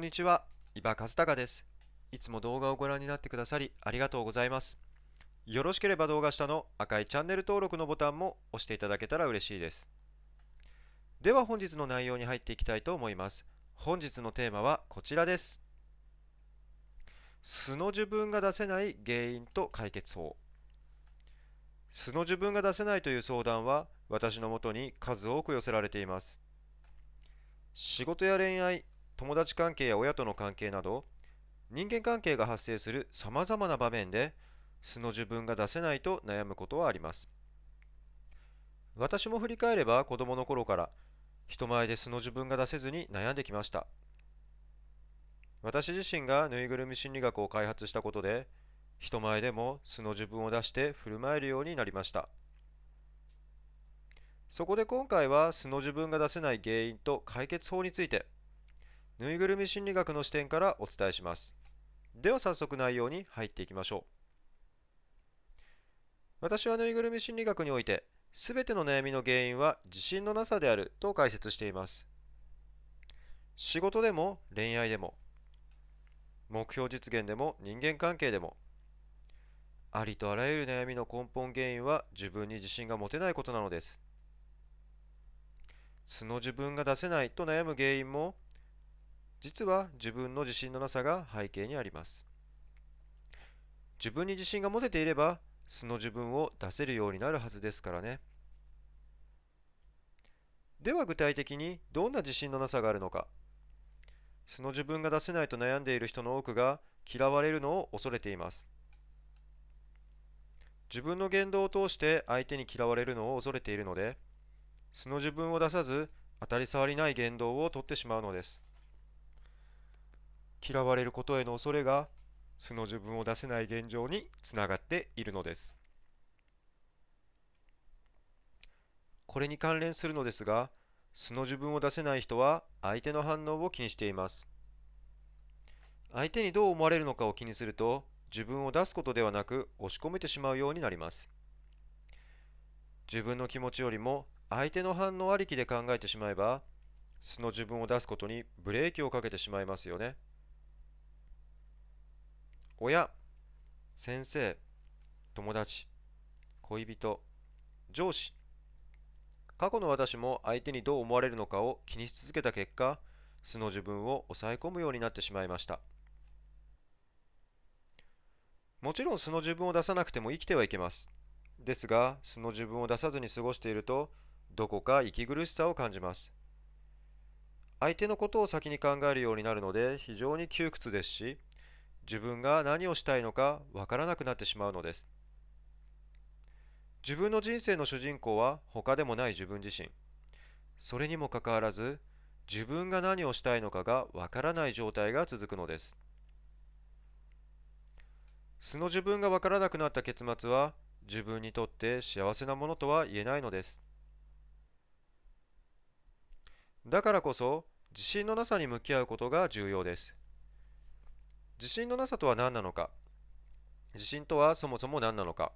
こんにちは、伊庭和孝です。いつも動画をご覧になってくださりありがとうございます。よろしければ動画下の赤いチャンネル登録のボタンも押していただけたら嬉しいです。では本日の内容に入っていきたいと思います。本日のテーマはこちらです。素の自分が出せない原因と解決法。素の自分が出せないという相談は私のもとに数多く寄せられています。仕事や恋愛、友達関係や親との関係など人間関係が発生するさまざまな場面で素の自分が出せないと悩むことはあります。私も振り返れば子供の頃から人前で素の自分が出せずに悩んできました。私自身がぬいぐるみ心理学を開発したことで人前でも素の自分を出して振る舞えるようになりました。そこで今回は素の自分が出せない原因と解決法についてぬいぐるみ心理学の視点からお伝えします。では早速内容に入っていきましょう。私はぬいぐるみ心理学において、すべての悩みの原因は自信のなさであると解説しています。仕事でも恋愛でも、目標実現でも人間関係でも、ありとあらゆる悩みの根本原因は自分に自信が持てないことなのです。素の自分が出せないと悩む原因も実は自分の自信のなさが背景にあります。自分に自信が持てていれば素の自分を出せるようになるはずですからね。では具体的にどんな自信のなさがあるのか。素の自分が出せないと悩んでいる人の多くが嫌われるのを恐れています。自分の言動を通して相手に嫌われるのを恐れているので素の自分を出さず当たり障りない言動をとってしまうのです。嫌われることへの恐れが素の自分を出せない現状につながっているのです。これに関連するのですが素の自分を出せない人は相手の反応を気にしています。相手にどう思われるのかを気にすると自分を出すことではなく押し込めてしまうようになります。自分の気持ちよりも相手の反応ありきで考えてしまえば素の自分を出すことにブレーキをかけてしまいますよね。親、先生、友達、恋人、上司。過去の私も相手にどう思われるのかを気にし続けた結果、素の自分を抑え込むようになってしまいました。もちろん素の自分を出さなくても生きてはいけます。ですが、素の自分を出さずに過ごしていると、どこか息苦しさを感じます。相手のことを先に考えるようになるので非常に窮屈ですし、自分が何をしたいのかわからなくなってしまうのです。自分の人生の主人公は他でもない自分自身。それにもかかわらず自分が何をしたいのかがわからない状態が続くのです。素の自分がわからなくなった結末は自分にとって幸せなものとは言えないのです。だからこそ自信のなさに向き合うことが重要です。自信のなさとは何なのか？自信とはそもそも何なのか？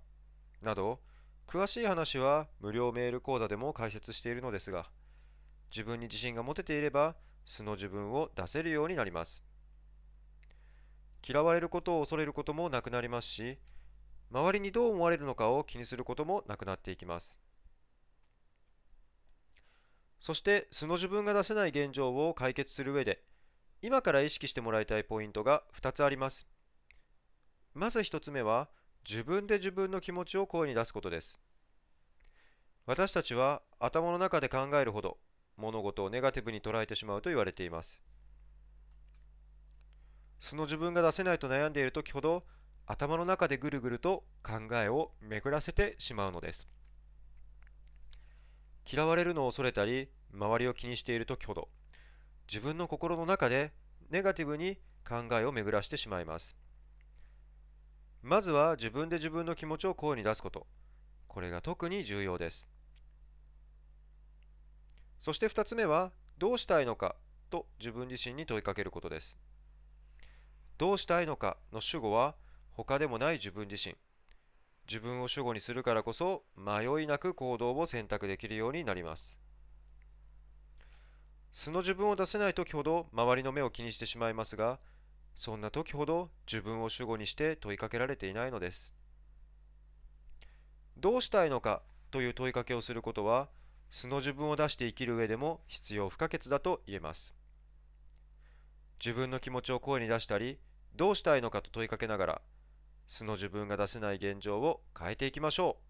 など詳しい話は無料メール講座でも解説しているのですが自分に自信が持てていれば素の自分を出せるようになります。嫌われることを恐れることもなくなりますし周りにどう思われるのかを気にすることもなくなっていきます。そして素の自分が出せない現状を解決する上で今から意識してもらいたいポイントが2つあります。まず1つ目は、自分で自分の気持ちを声に出すことです。私たちは頭の中で考えるほど物事をネガティブに捉えてしまうと言われています。素の自分が出せないと悩んでいる時ほど頭の中でぐるぐると考えを巡らせてしまうのです。嫌われるのを恐れたり、周りを気にしている時ほど自分の心の中でネガティブに考えを巡らしてしまいます。まずは自分で自分の気持ちを声に出すこと。これが特に重要です。そして2つ目は、どうしたいのかと自分自身に問いかけることです。どうしたいのかの主語は他でもない自分自身。自分を主語にするからこそ迷いなく行動を選択できるようになります。素の自分を出せない時ほど周りの目を気にしてしまいますが、そんな時ほど自分を主語にして問いかけられていないのです。どうしたいのかという問いかけをすることは、素の自分を出して生きる上でも必要不可欠だと言えます。自分の気持ちを声に出したり、どうしたいのかと問いかけながら、素の自分が出せない現状を変えていきましょう。